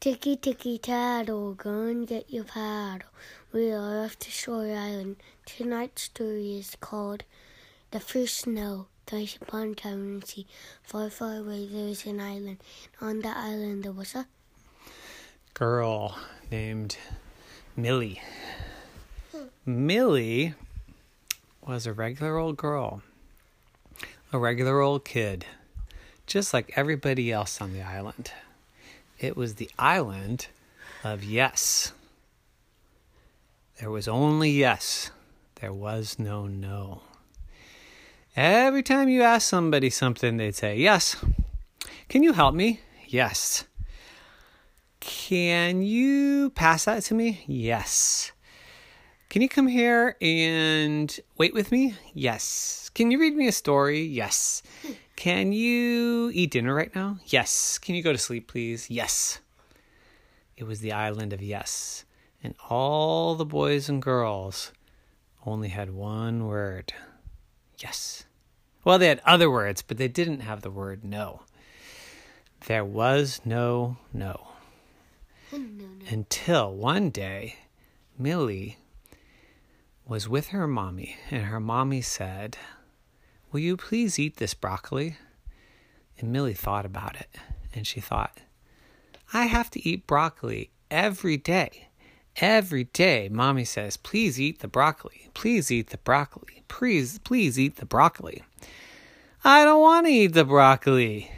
Ticky ticky tattle, go and get your paddle. We are off to Shore Island. Tonight's story is called The First Snow. Once upon a time in the sea, far, far away, there was an island. On that island, there was a girl named Millie. Hmm. Millie was a regular old girl, a regular old kid, just like everybody else on the island. It was the island of yes. There was only yes, there was no no. Every time you ask somebody something, they'd say, Yes. Can you help me? Yes. Can you pass that to me? Yes. Can you come here and wait with me? Yes. Can you read me a story? Yes. Can you eat dinner right now? Yes. Can you go to sleep, please? Yes. It was the island of yes. And all the boys and girls only had one word yes. Well, they had other words, but they didn't have the word no. There was no no. Oh, no, no. Until one day, Millie was with her mommy, and her mommy said, Will you please eat this broccoli? And Millie thought about it, and she thought, I have to eat broccoli every day. Every day, mommy says, Please eat the broccoli. Please eat the broccoli. Please, please eat the broccoli. I don't want to eat the broccoli.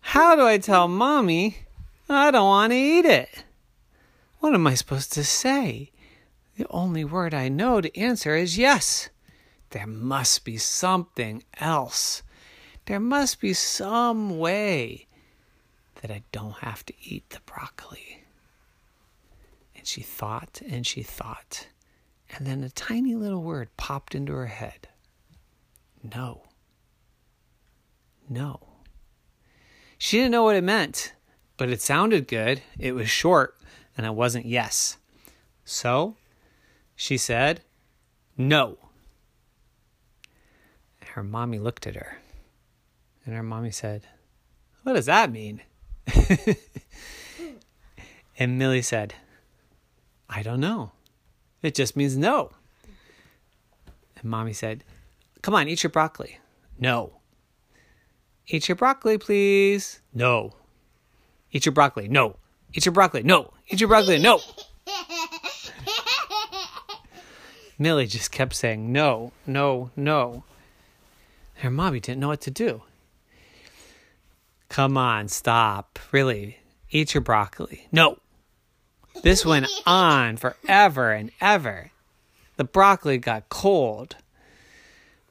How do I tell mommy I don't want to eat it? What am I supposed to say? The only word I know to answer is yes. There must be something else. There must be some way that I don't have to eat the broccoli. And she thought and she thought. And then a tiny little word popped into her head no. No. She didn't know what it meant, but it sounded good. It was short, and it wasn't yes. So she said, No. Her mommy looked at her, and her mommy said, What does that mean? and Millie said, I don't know. It just means no. And mommy said, Come on, eat your broccoli. No. Eat your broccoli, please. No. Eat your broccoli. No. Eat your broccoli. No. Eat your broccoli. No. Millie just kept saying no, no, no. Her mommy didn't know what to do. Come on, stop. Really. Eat your broccoli. No. This went on forever and ever. The broccoli got cold.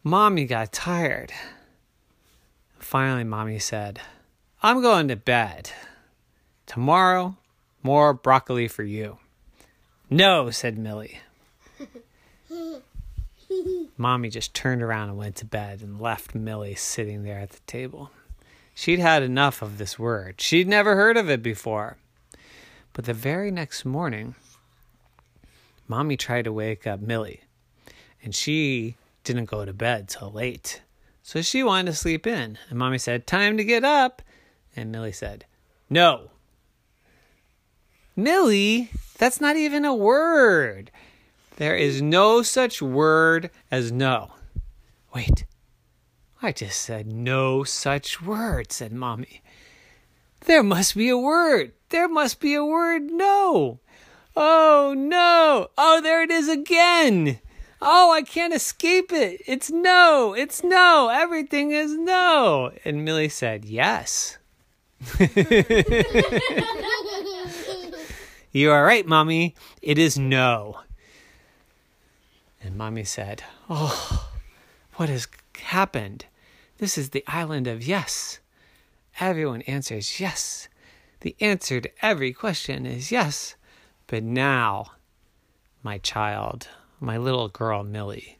Mommy got tired. Finally, Mommy said, I'm going to bed. Tomorrow, more broccoli for you. No, said Millie. Mommy just turned around and went to bed and left Millie sitting there at the table. She'd had enough of this word. She'd never heard of it before. But the very next morning, Mommy tried to wake up Millie, and she didn't go to bed till late. So she wanted to sleep in. And mommy said, Time to get up. And Millie said, No. Millie, that's not even a word. There is no such word as no. Wait, I just said no such word, said Mommy. There must be a word. There must be a word no. Oh, no. Oh, there it is again. Oh, I can't escape it. It's no. It's no. Everything is no. And Millie said, Yes. you are right, Mommy. It is no. And Mommy said, Oh, what has happened? This is the island of yes. Everyone answers yes. The answer to every question is yes. But now, my child, my little girl Millie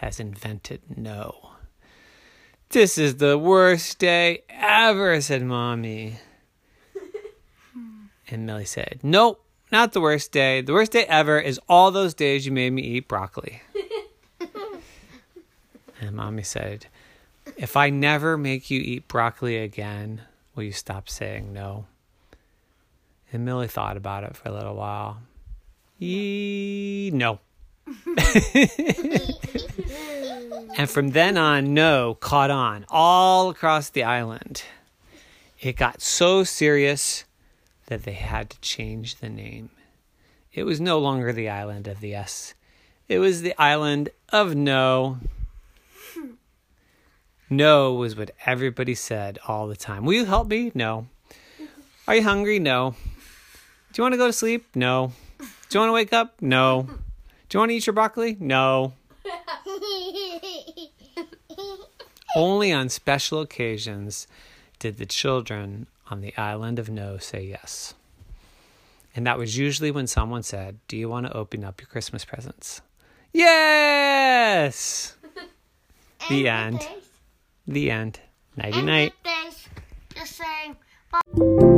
has invented no. This is the worst day ever, said Mommy. and Millie said, Nope, not the worst day. The worst day ever is all those days you made me eat broccoli. and Mommy said, If I never make you eat broccoli again, will you stop saying no? And Millie thought about it for a little while. Yee, no. and from then on, no caught on all across the island. It got so serious that they had to change the name. It was no longer the island of the yes. It was the island of no. No was what everybody said all the time. Will you help me? No. Are you hungry? No. Do you want to go to sleep? No. Do you want to wake up? No. Do you want to eat your broccoli? No. Only on special occasions did the children on the island of No say yes. And that was usually when someone said, Do you want to open up your Christmas presents? Yes! the end. The end. Nighty night. Just saying.